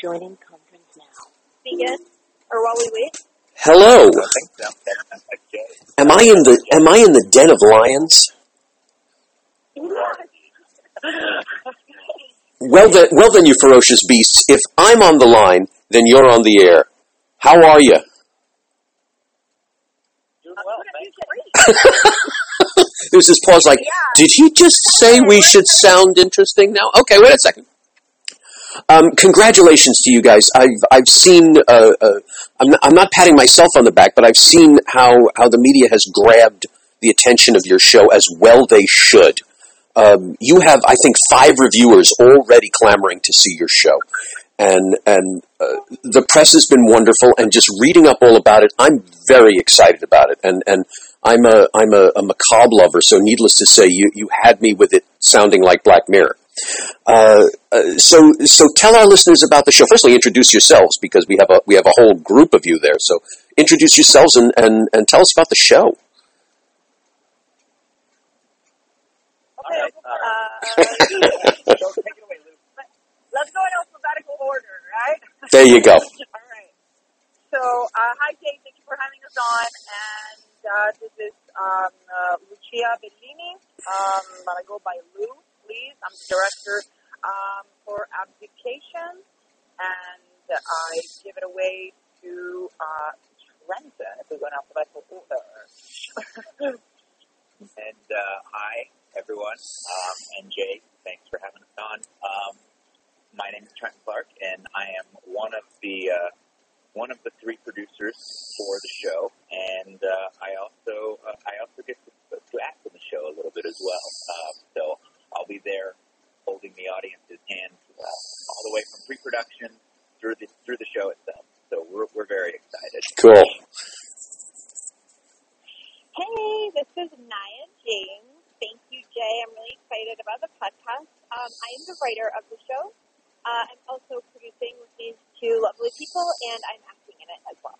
Joining conference now. Begin, or while we wait. Hello. I think Am I in the Am I in the den of lions? Well then, well then, you ferocious beasts. If I'm on the line, then you're on the air. How are you? Doing well, thank you. There's this pause. Like, did he just say we should sound interesting now? Okay, wait a second. Um, congratulations to you guys. I've I've seen. Uh, uh, I'm not, I'm not patting myself on the back, but I've seen how how the media has grabbed the attention of your show as well they should. Um, you have, I think, five reviewers already clamoring to see your show, and and uh, the press has been wonderful. And just reading up all about it, I'm very excited about it. And and I'm a I'm a, a macabre lover, so needless to say, you you had me with it sounding like Black Mirror. Uh, uh, so so tell our listeners about the show. Firstly, introduce yourselves because we have a we have a whole group of you there. So introduce yourselves and and, and tell us about the show. All right. Uh, so take it away, Lou. let's go in alphabetical order, right? There you go. All right. So, uh, hi, Jay. Thank you for having us on. And uh, this is um, uh, Lucia Bellini. Um, but I go by Lou, I'm the director um, for Abdication. And I give it away to uh, Trenton if we go alphabetical order. And uh, hi, everyone. Um, and Jay, thanks for having us on. Um, my name is Trent Clark, and I am one of the uh, one of the three producers for the show. And uh, I also uh, I also get to, to act in the show a little bit as well. Um, so I'll be there holding the audience's hand uh, all the way from pre-production through the through the show itself. So we're we're very excited. Cool. Hey, this is Naya James. Thank you, Jay. I'm really excited about the podcast. Um, I am the writer of the show. Uh, I'm also producing with these two lovely people, and I'm acting in it as well.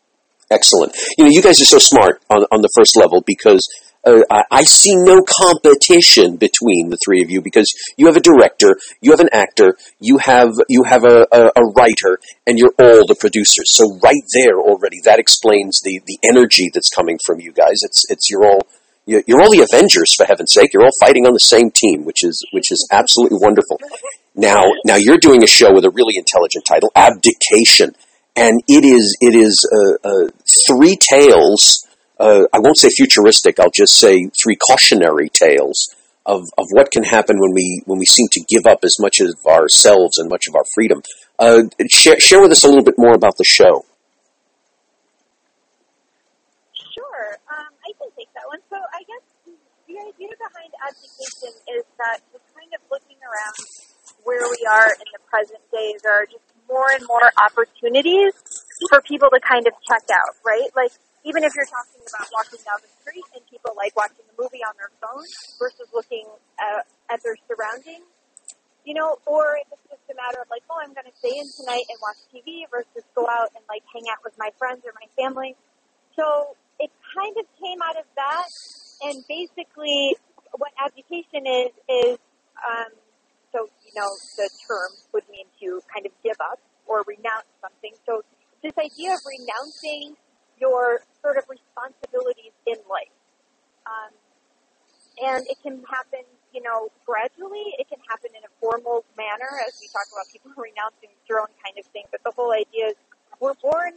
Excellent. You know, you guys are so smart on, on the first level because uh, I, see no competition between the three of you because you have a director, you have an actor, you have you have a, a, a writer, and you're all the producers. So right there already, that explains the, the energy that's coming from you guys. It's it's you're all you're all the Avengers for heaven's sake. You're all fighting on the same team, which is which is absolutely wonderful. Now, now you're doing a show with a really intelligent title, Abdication, and it is it is uh, uh, three tales. Uh, I won't say futuristic. I'll just say three cautionary tales of, of what can happen when we when we seem to give up as much of ourselves and much of our freedom. Uh, share, share with us a little bit more about the show. Sure, um, I can take that one. So I guess the idea behind abdication is that just kind of looking around where we are in the present day, there are just more and more opportunities for people to kind of check out, right? Like even if you're talking about walking down the street and people like watching a movie on their phone versus looking uh, at their surroundings, you know, or if it's just a matter of like, oh, I'm going to stay in tonight and watch TV versus go out and like hang out with my friends or my family. So it kind of came out of that, and basically, what abdication is is um, so you know the term would mean to kind of give up or renounce something. So this idea of renouncing your sort of responsibilities in life, um, and it can happen, you know, gradually. It can happen in a formal manner, as we talk about people renouncing their own kind of thing. But the whole idea is we're born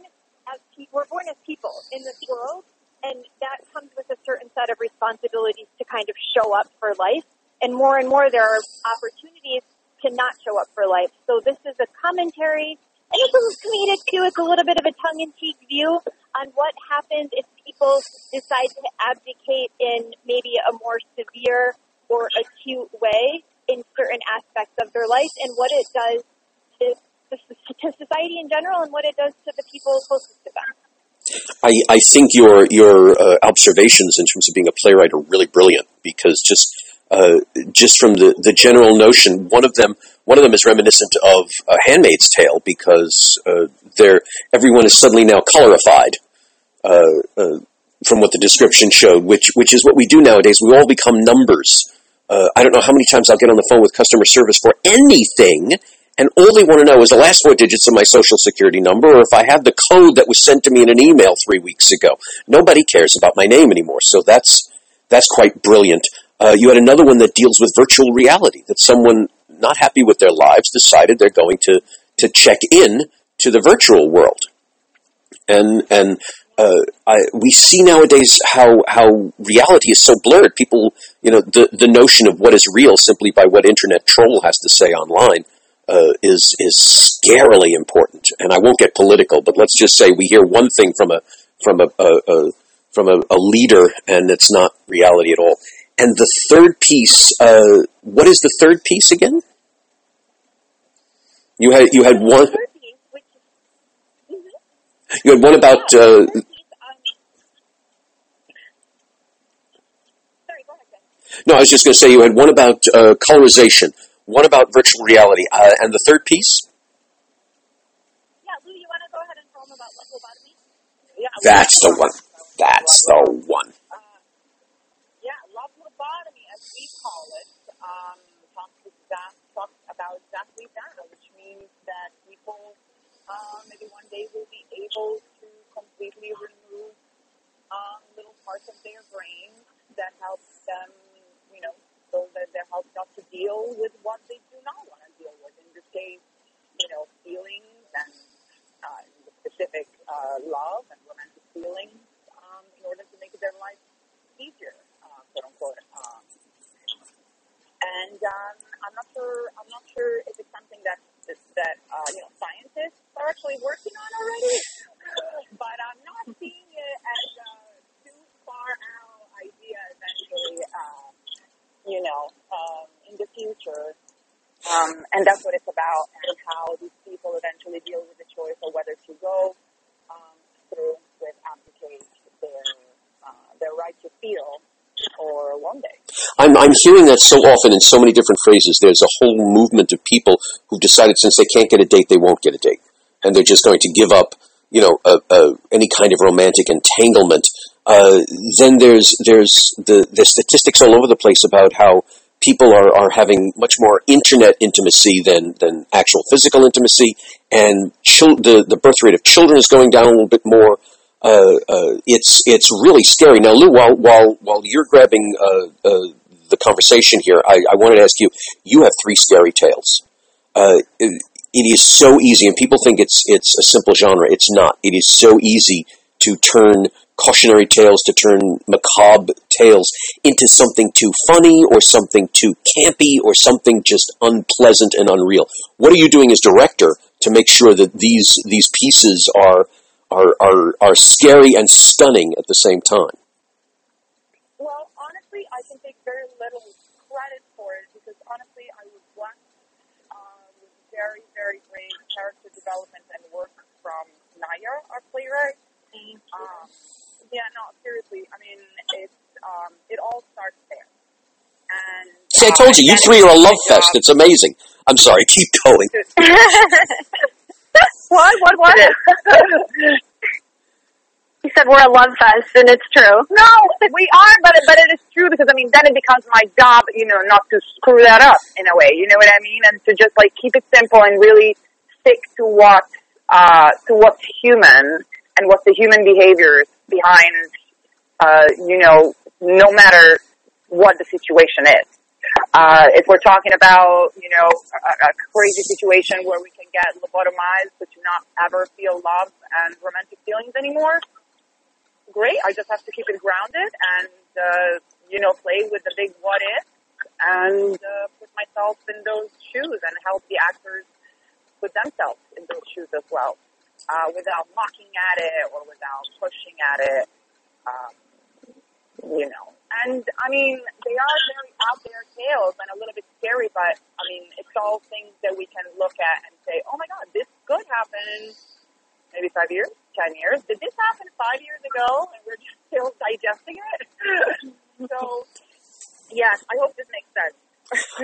as pe- we're born as people in this world, and that comes with a certain set of responsibilities to kind of show up for life. And more and more, there are opportunities to not show up for life. So this is a commentary, it's comedic too. It's a little bit of a tongue-in-cheek view on what happens if people decide to abdicate in maybe a more severe or acute way in certain aspects of their life, and what it does to, to society in general, and what it does to the people closest to them. I, I think your your uh, observations in terms of being a playwright are really brilliant because just uh, just from the, the general notion, one of them one of them is reminiscent of a Handmaid's Tale because uh, everyone is suddenly now colorified uh, uh, from what the description showed, which which is what we do nowadays. We all become numbers. Uh, I don't know how many times I'll get on the phone with customer service for anything, and all they want to know is the last four digits of my social security number, or if I have the code that was sent to me in an email three weeks ago. Nobody cares about my name anymore, so that's that's quite brilliant. Uh, you had another one that deals with virtual reality. That someone not happy with their lives decided they're going to to check in to the virtual world, and and uh, I, we see nowadays how how reality is so blurred. People, you know, the the notion of what is real simply by what internet troll has to say online uh, is is scarily important. And I won't get political, but let's just say we hear one thing from a from a, a, a from a, a, leader, and it's not reality at all. And the third piece, uh, what is the third piece again? You had you had one. You had one about. Uh, no, I was just going to say you had one about uh, colorization, one about virtual reality, uh, and the third piece. Yeah, Lou, you want to go ahead and tell them about lobotomy? Yeah, That's the one. That's the one. Uh, yeah, love lobotomy, as we call it, um, talks, exact, talks about exactly that, which means that people uh, maybe one day will be able to completely remove um, little parts of their brain that help them, you know, so that they're helped not to deal with what they do not want to deal with. In this case, you know, feelings and uh, specific uh, love and romantic feelings um, in order to make their life easier, uh, quote unquote. Um, and um, I'm not sure. I'm not sure if it's something that that uh, you know scientists are actually working on already, but I'm not seeing it as a too far out idea. Eventually, um, you know, um, in the future. Um, and that's what it's about, and how these people eventually deal with the choice of whether to go um, through with abdicate their uh, their right to feel, or one day. I'm, I'm hearing that so often in so many different phrases. There's a whole movement of people who've decided since they can't get a date, they won't get a date. And they're just going to give up, you know, uh, uh, any kind of romantic entanglement. Uh, then there's, there's the, the statistics all over the place about how people are, are having much more internet intimacy than, than actual physical intimacy. And chil- the, the birth rate of children is going down a little bit more. Uh, uh, it's it's really scary. Now, Lou, while while while you're grabbing uh, uh the conversation here, I, I, wanted to ask you. You have three scary tales. Uh, it, it is so easy, and people think it's it's a simple genre. It's not. It is so easy to turn cautionary tales, to turn macabre tales into something too funny or something too campy or something just unpleasant and unreal. What are you doing as director to make sure that these these pieces are are, are, are scary and stunning at the same time. Well, honestly, I can take very little credit for it because honestly, I was uh, with very, very great character development and work from Naya, our playwright. Um, yeah, no, seriously. I mean, it's um, it all starts there. And see, I told you, you three are a love fest. It's amazing. I'm sorry, keep going. what? What? What? he said we're a love fest, and it's true. No, we are, but but it is true because I mean, then it becomes my job, you know, not to screw that up in a way. You know what I mean? And to just like keep it simple and really stick to what uh, to what's human and what the human behaviors behind, uh, you know, no matter what the situation is. Uh, if we're talking about, you know, a, a crazy situation where we can get lobotomized but to not ever feel love and romantic feelings anymore, great. I just have to keep it grounded and, uh, you know, play with the big what if and uh, put myself in those shoes and help the actors put themselves in those shoes as well, uh, without mocking at it or without pushing at it. Um, you know, and I mean, they are very out there tales and a little bit scary, but I mean, it's all things that we can look at and say, oh my God, this could happen maybe five years, ten years. Did this happen five years ago and we're just still digesting it? so, yes, I hope this makes sense.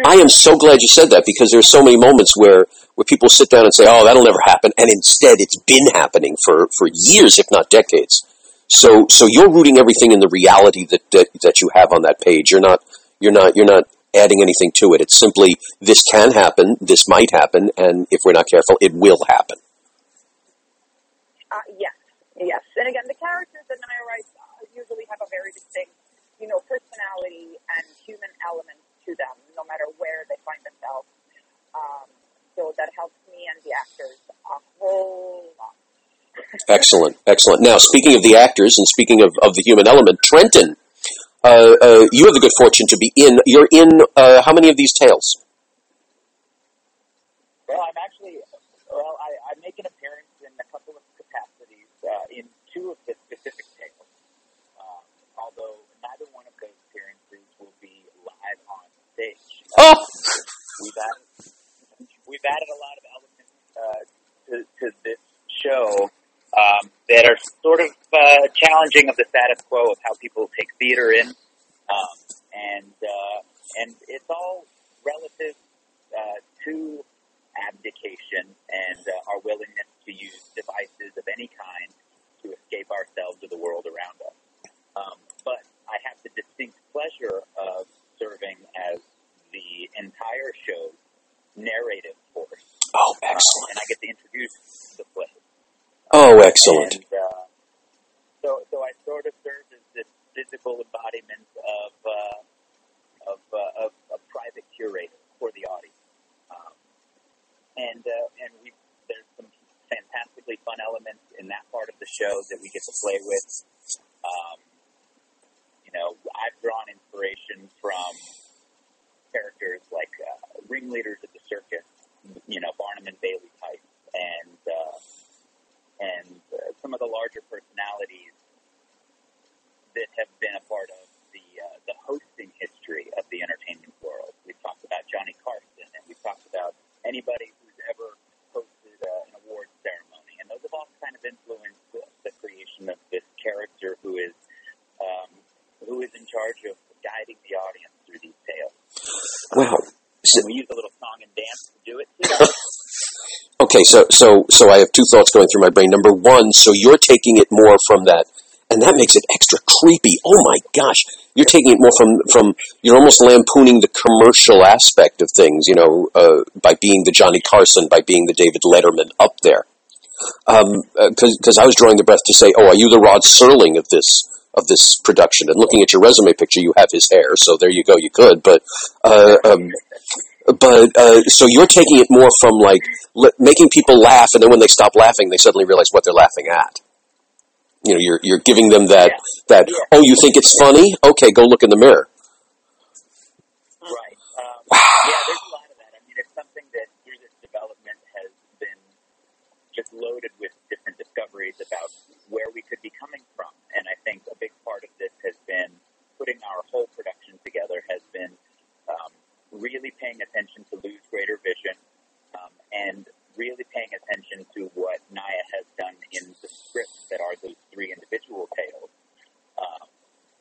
I am so glad you said that because there's so many moments where, where people sit down and say, oh, that'll never happen. And instead, it's been happening for, for years, if not decades. So so you're rooting everything in the reality that, that that you have on that page. You're not you're not you're not adding anything to it. It's simply this can happen, this might happen, and if we're not careful, it will happen. Uh, yes, yes. And again, the characters that Naya writes uh, usually have a very distinct, you know, personality and human element to them, no matter where they find themselves. Um, so that helps me and the actors a whole lot. Excellent, excellent. Now, speaking of the actors and speaking of, of the human element, Trenton, uh, uh, you have the good fortune to be in. You're in uh, how many of these tales? Well, I'm actually, well, I, I make an appearance in a couple of capacities uh, in two of the specific tales. Um, although neither one of those appearances will be live on stage. Oh, We've added, we've added a lot of elements uh, to, to this show um, that are sort of uh, challenging of the status quo of how people take theater in, um, and uh, and it's all relative uh, to abdication and uh, our willingness to use devices of any kind to escape ourselves or the world around us. Um, but I have the distinct pleasure of serving as the entire show's narrative force, oh, uh, excellent. and I get to introduce the play. Oh, excellent. And uh, so, so I sort of serve as this physical embodiment of uh, of, uh, of a private curator for the audience. Um, and uh, and we there's some fantastically fun elements in that part of the show that we get to play with. Um, you know, I've drawn inspiration from characters like uh, ringleaders of circus, you know, Barnum and Bailey type, and uh, and uh, some of the larger personalities that have been a part of the uh, the hosting history of the entertainment world. We've talked about Johnny Carson, and we've talked about anybody who's ever hosted uh, an award ceremony, and those have all kind of influenced the, the creation of this character who is um, who is in charge of guiding the audience through these tales. Wow. So- we use a little song and dance to do it too. Okay, so so so I have two thoughts going through my brain. Number one, so you're taking it more from that, and that makes it extra creepy. Oh my gosh, you're taking it more from from you're almost lampooning the commercial aspect of things. You know, uh, by being the Johnny Carson, by being the David Letterman up there. Because I was drawing the breath to say, oh, are you the Rod Serling of this of this production? And looking at your resume picture, you have his hair, so there you go. You could, but uh, um, but uh, so you're taking it more from like l- making people laugh, and then when they stop laughing, they suddenly realize what they're laughing at. You know, you're you're giving them that that Yeah. oh, you think it's funny? Okay, go look in the mirror. Right. Um, yeah, there's a lot of that. I mean, it's something that through this development has been just loaded with different discoveries about where we could be coming from. And I think a big part of this has been putting our whole production together has been um, really paying attention to Lou's greater vision um, and really paying attention to what Naya has done in the scripts that are those three individual tales um,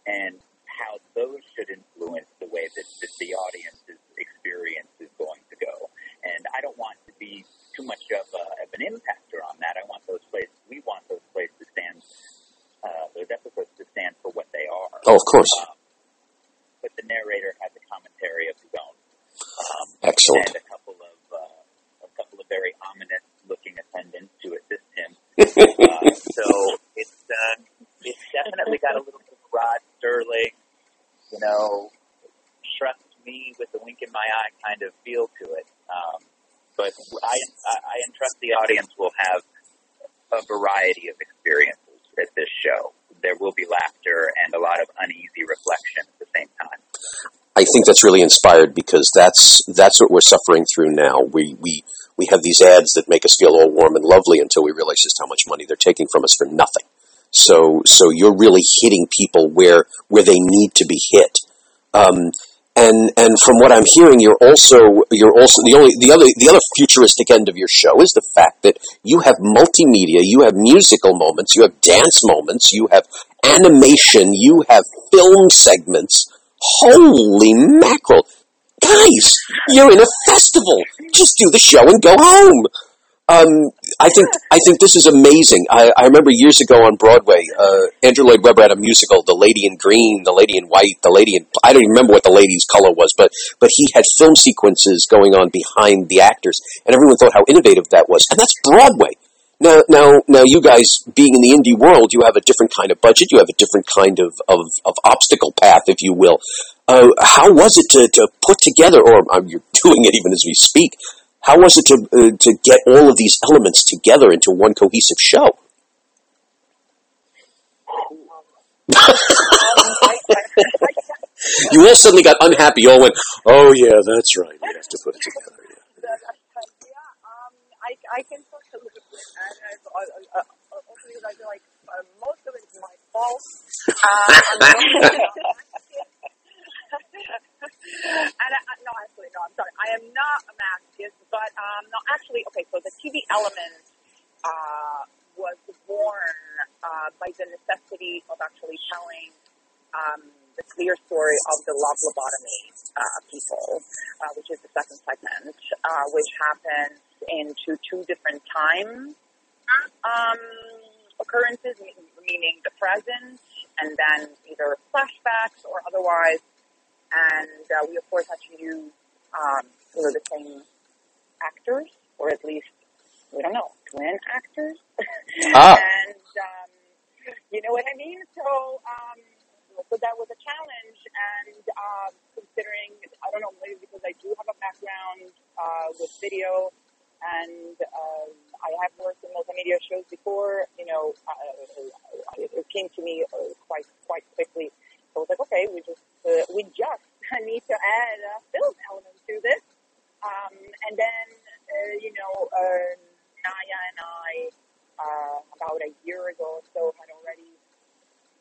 and how those should influence the way that, that the audience's experience is going to go. And I don't want to be too much of, a, of an impactor on that. I want those plays, we want those plays to stand, uh, those episodes to stand for what they are. Oh, of course, Um, but the narrator has a commentary of his own. Um, excellent. and a couple of uh, a couple of very ominous looking attendants to assist him. uh, so it's uh, it's definitely got a little bit of Rod Serling, you know, trust me with a wink in my eye kind of feel to it. Um, but I, I I entrust the audience will have a variety of experiences at this show. There will be laughter and a lot of uneasy reflection at the same time. I think that's really inspired because that's that's what we're suffering through now. We we we have these ads that make us feel all warm and lovely until we realize just how much money they're taking from us for nothing. So so you're really hitting people where where they need to be hit. Um, and and from what I'm hearing, you're also you're also the only the other the other futuristic end of your show is the fact that you have multimedia, you have musical moments, you have dance moments, you have animation, you have film segments. Holy mackerel! Guys, you're in a festival. Just do the show and go home. Um, I think I think this is amazing. I, I remember years ago on Broadway, uh, Andrew Lloyd Webber had a musical, The Lady in Green, The Lady in White, The Lady in I don't even remember what the lady's color was, but but he had film sequences going on behind the actors, and everyone thought how innovative that was. And that's Broadway. Now, now, now, you guys being in the indie world, you have a different kind of budget. You have a different kind of of, of obstacle path, if you will. Uh, how was it to, to put together, or um, you're doing it even as we speak? How was it to uh, to get all of these elements together into one cohesive show? you all suddenly got unhappy. You all went, "Oh yeah, that's right. We have to put it together." Yeah. um, I, I can talk a little bit, and I've, uh, uh, I feel like most of it is my fault. Uh, and no, actually, no, I'm sorry. I am not a masochist, but um, no, actually, okay. So the TV element uh, was born uh, by the necessity of actually telling um, the clear story of the love lobotomy uh, people, uh, which is the second segment, uh, which happens into two different time um, occurrences, meaning the present and then either flashbacks or otherwise. And uh, we, of course, had to use um, you know, the same actors, or at least, we don't know, twin actors. Ah. and, um, you know what I mean? So, um, so that was a challenge, and um, considering, I don't know, maybe because I do have a background uh, with video, and um, I have worked in multimedia shows before, you know, uh, it, came to me uh, quite quite quickly. So I was like, okay, we just uh, we just need to add a film element to this, um, and then know, uh, Naya and I uh, about a year ago or so had already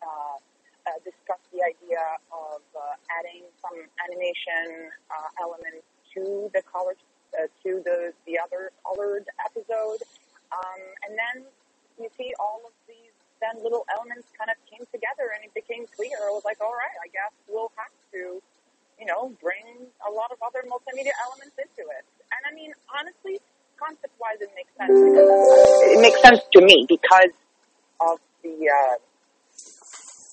uh, uh, discussed the idea of uh, adding some animation uh, elements to the color uh, to the the other colored episode, um, and then you see all of these then little elements kind of came together and it became clear. I was like, all right, I guess we'll have to, you know, bring a lot of other multimedia elements into it. And I mean, honestly, concept wise, it makes sense. Because it makes sense to me because of the uh,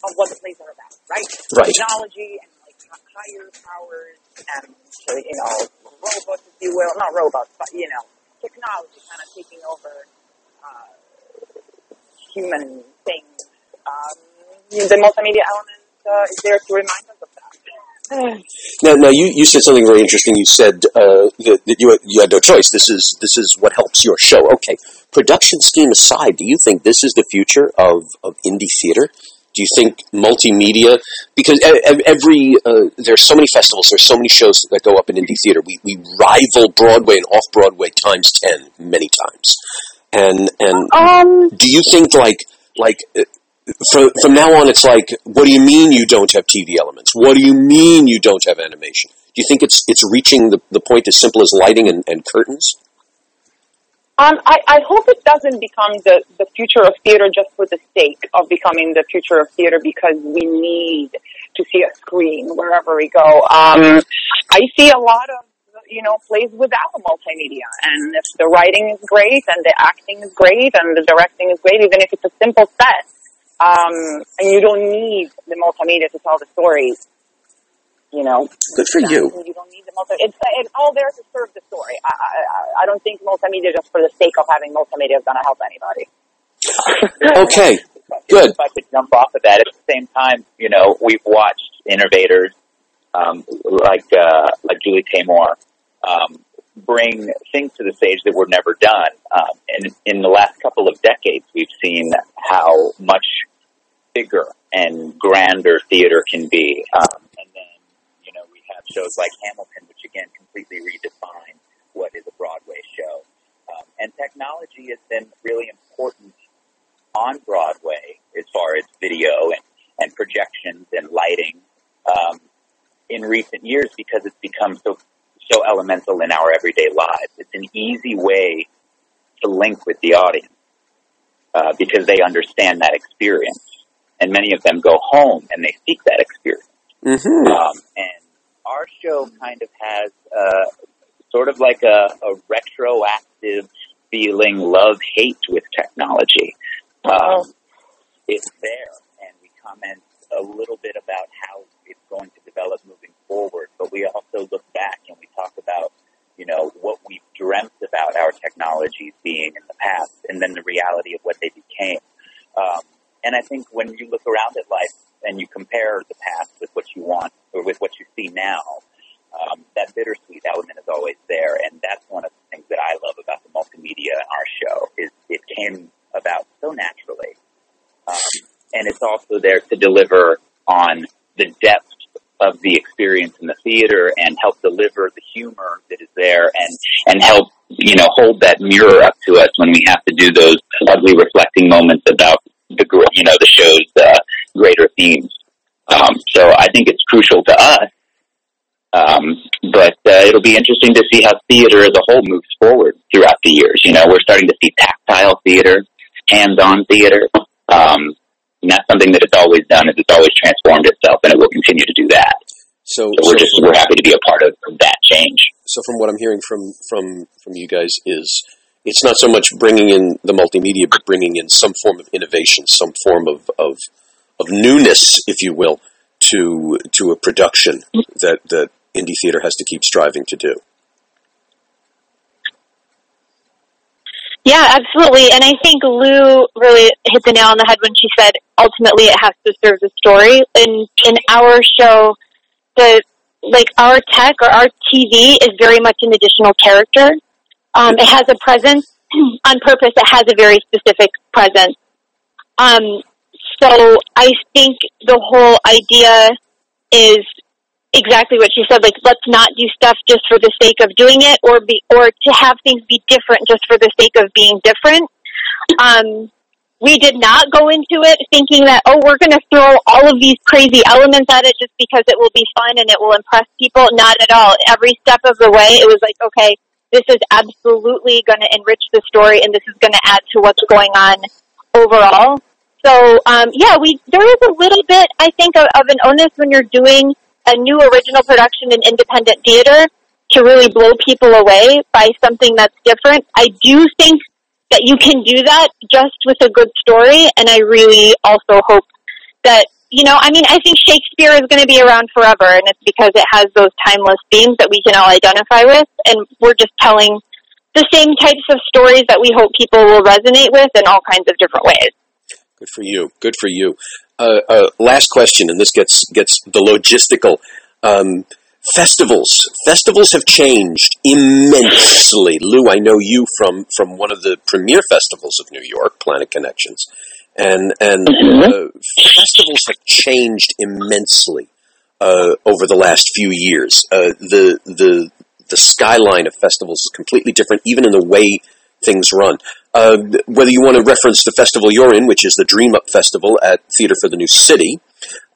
of what the plays are about, right? Right. Technology and like higher powers and you know robots, if you will, not robots, but you know technology kind of taking over uh, human things. Um, the multimedia element uh, is there to remind us. Now, now you, you said something very interesting. You said uh, that, that you you had no choice. This is this is what helps your show. Okay, production scheme aside, do you think this is the future of, of indie theater? Do you think multimedia? Because every uh, there's so many festivals, there's so many shows that go up in indie theater. We we rival Broadway and off Broadway times ten many times. And and Um, do you think like like uh, from from now on it's like what do you mean you don't have TV elements? What do you mean you don't have animation? Do you think it's it's reaching the, the point as simple as lighting and, and curtains? Um, I, I hope it doesn't become the, the future of theater just for the sake of becoming the future of theater because we need to see a screen wherever we go. Um, I see a lot of, you know, plays without multimedia. And if the writing is great and the acting is great and the directing is great, even if it's a simple set, um, and you don't need the multimedia to tell the story, you know, Good for you. you don't need the multi. It's it's all there to serve the story. I I, I- I don't think multimedia just for the sake of having multimedia is going to help anybody. Okay, good. If I could jump off of that, at the same time, you know, we've watched innovators um, like uh, like Julie Taymor um, bring things to the stage that were never done. Um, and in the last couple of decades, we've seen how much bigger and grander theater can be. Um, and then, you know, we have shows like Hamilton, which again completely redefine what is a Broadway show. Um, and technology has been really important on Broadway as far as video and, and projections and lighting um, in recent years because it's become so so elemental in our everyday lives. It's an easy way to link with the audience uh, because they understand that experience, and many of them go home and they seek that experience. hmm Um, and our show kind of has uh, sort of like a, a retroactive feeling love hate with technology. Um, it's there, and we comment a little bit about how it's going to develop moving forward. But we also look back and we talk about, you know, what we've dreamt about our technologies being in the past, and then the reality of what they became. Um, and I think when you look around at life and you compare the past with what you want or with what you see now, um, that bittersweet element is always there, and that's one of the things that I love about the multimedia in our show is it came about so naturally, um, and it's also there to deliver on the depth of the experience in the theater and help deliver the humor that is there and and help you know hold that mirror up to us when we have to do those ugly reflecting moments about the gr- you know the show's uh, greater themes. Um, so I think it's crucial to us um, but uh, it'll be interesting to see how theater as a whole moves forward throughout the years. You know, we're starting to see tactile theater, hands-on theater. Um, and that's something that it's always done. Is it's always transformed itself, and it will continue to do that. So, So we're just we're happy to be a part of, of that change. so from what I'm hearing from from from you guys is it's not so much bringing in the multimedia, but bringing in some form of innovation, some form of of, of newness, if you will, to to a production that that indie theater has to keep striving to do. Yeah, absolutely. And I think Lou really hit the nail on the head when she said ultimately it has to serve the story. In in our show, the like our tech or our TV is very much an additional character. Um, it has a presence on purpose. It has a very specific presence. Um, so I think the whole idea is exactly what she said. Like, let's not do stuff just for the sake of doing it, or be, or to have things be different just for the sake of being different. Um, we did not go into it thinking that oh, we're going to throw all of these crazy elements at it just because it will be fun and it will impress people. Not at all. Every step of the way, it was like, okay, this is absolutely going to enrich the story, and this is going to add to what's going on overall. So, um, yeah, we there is a little bit, I think, of, of an onus when you're doing a new original production in independent theater to really blow people away by something that's different. I do think that you can do that just with a good story, and I really also hope that you know, I mean, I think Shakespeare is going to be around forever, and it's because it has those timeless themes that we can all identify with, and we're just telling the same types of stories that we hope people will resonate with in all kinds of different ways. Good for you. Good for you. Uh, uh, last question, and this gets gets the logistical. Um, festivals. Festivals have changed immensely. Lou, I know you from from one of the premier festivals of New York, Planet Connections, and and uh, festivals have changed immensely uh, over the last few years. Uh, the the the skyline of festivals is completely different, even in the way things run. Uh, whether you want to reference the festival you're in, which is the Dream Up Festival at Theater for the New City,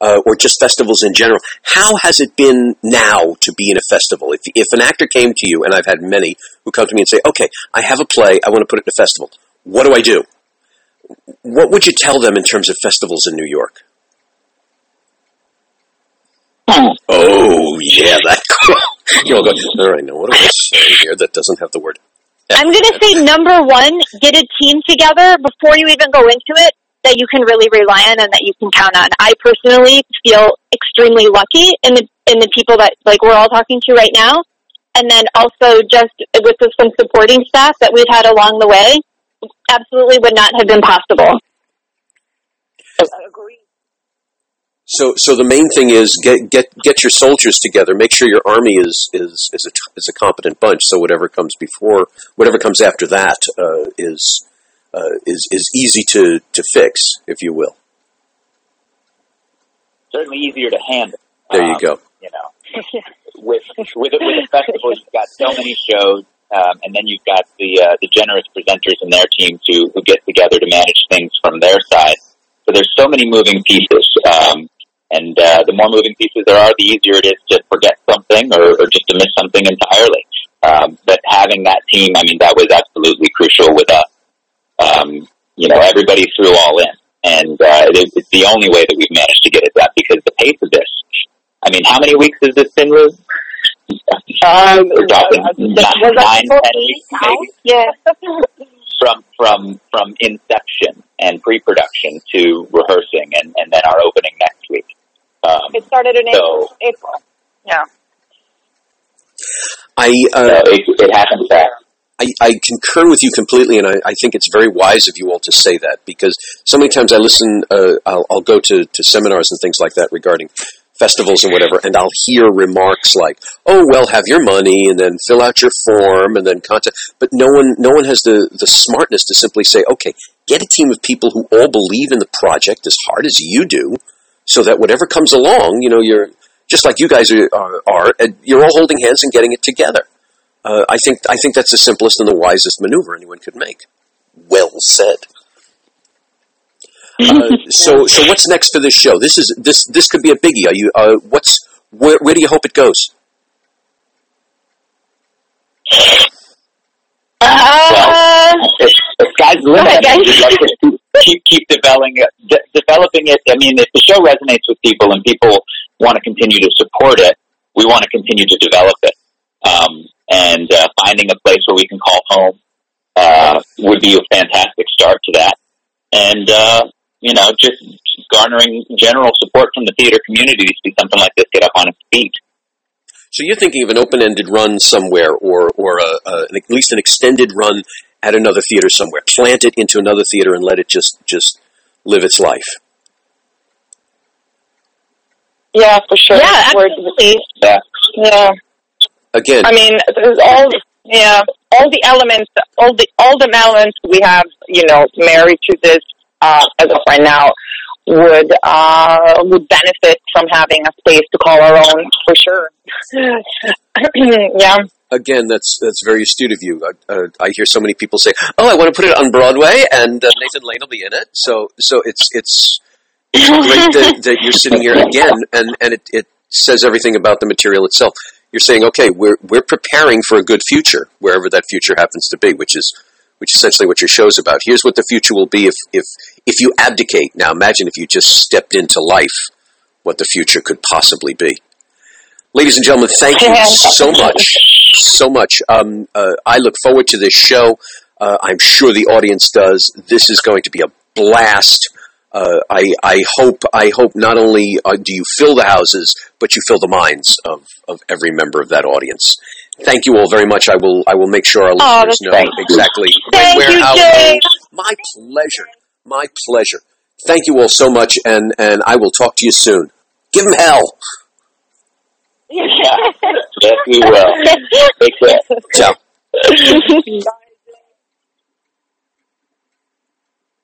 uh, or just festivals in general, how has it been now to be in a festival? If, if an actor came to you, and I've had many who come to me and say, okay, I have a play, I want to put it in a festival. What do I do? What would you tell them in terms of festivals in New York? Oh, yeah, that. You'll go, all right, now what do I say here that doesn't have the word I'm going to say number one, get a team together before you even go into it that you can really rely on and that you can count on. I personally feel extremely lucky in the in the people that like we're all talking to right now, and then also just with some supporting staff that we've had along the way, absolutely would not have been possible. So, so the main thing is get get get your soldiers together. Make sure your army is is is a is a competent bunch. So whatever comes before, whatever comes after that, uh, is uh, is is easy to to fix, if you will. Certainly easier to handle. There you Um, go. You know, with with a, with a festival, you've got so many shows, um, and then you've got the uh, the generous presenters and their teams who who get together to manage things from their side. So there's so many moving pieces, um, and uh, the more moving pieces there are, the easier it is to forget something or, or just to miss something entirely. Um, but having that team, I mean, that was absolutely crucial with us. Um, you know, everybody threw all in, and uh, it, it's the only way that we've managed to get it done because the pace of this. I mean, how many weeks has this been, Lou? Um, We're talking uh, nine, was that nine, four ten weeks weeks, maybe. Yeah. from from from inception and pre-production to rehearsing, and, and then our opening next week. Um, It started in April. so April. Yeah. I so uh, it, it happens fast. I, I concur with you completely, and I, I think it's very wise of you all to say that because so many times I listen, uh, I'll, I'll go to, to seminars and things like that regarding festivals and whatever, and I'll hear remarks like, "Oh, well, have your money and then fill out your form and then contact." But no one, no one has the the smartness to simply say, "Okay, get a team of people who all believe in the project as hard as you do, so that whatever comes along, you know, you're just like you guys are, are, are you're all holding hands and getting it together." Uh, I think I think that's the simplest and the wisest maneuver anyone could make. Well said. Uh, so so what's next for this show? This is this this could be a biggie. Are you uh, what's where where do you hope it goes? Uh, It's, the sky's the limit. Okay. We'd like keep- keep keep developing it, de- developing it. I mean, if the show resonates with people and people want to continue to support it, we want to continue to develop it. Um, and uh, finding a place where we can call home uh, would be a fantastic start to that. And uh, you know, just garnering general support from the theater community to see something like this get up on its feet. So you're thinking of an open-ended run somewhere, or or a, a, at least an extended run at another theater somewhere. Plant it into another theater and let it just just live its life. yeah, for sure. Yeah, absolutely. Yeah. Yeah. Again, I mean, all yeah, all the elements, all the all the elements we have, you know, married to this uh, as of right now would uh, would benefit from having a space to call our own for sure. yeah, again, that's that's very astute of you. Uh, uh, I hear so many people say, "Oh, I want to put it on Broadway," and uh, Nathan Lane will be in it. So, so it's it's great that, that you're sitting here again, and and it, it says everything about the material itself. You're saying, okay, we're we're preparing for a good future, wherever that future happens to be, which is which is essentially what your show's about. Here's what the future will be if if if you abdicate. Now, imagine if you just stepped into life, what the future could possibly be. Ladies and gentlemen, thank you so much, so much. Um, uh, I look forward to this show. Uh, I'm sure the audience does. This is going to be a blast. Uh, I, I hope I hope not only uh, do you fill the houses, but you fill the minds of, of every member of that audience. Thank you all very much. I will I will make sure our Oh, listeners that's know great. exactly Thank when, where, you, how. Jay. My pleasure. My pleasure. Thank you all so much, and, and I will talk to you soon. Give them hell. Yes, we will. Take care. Ciao. Bye.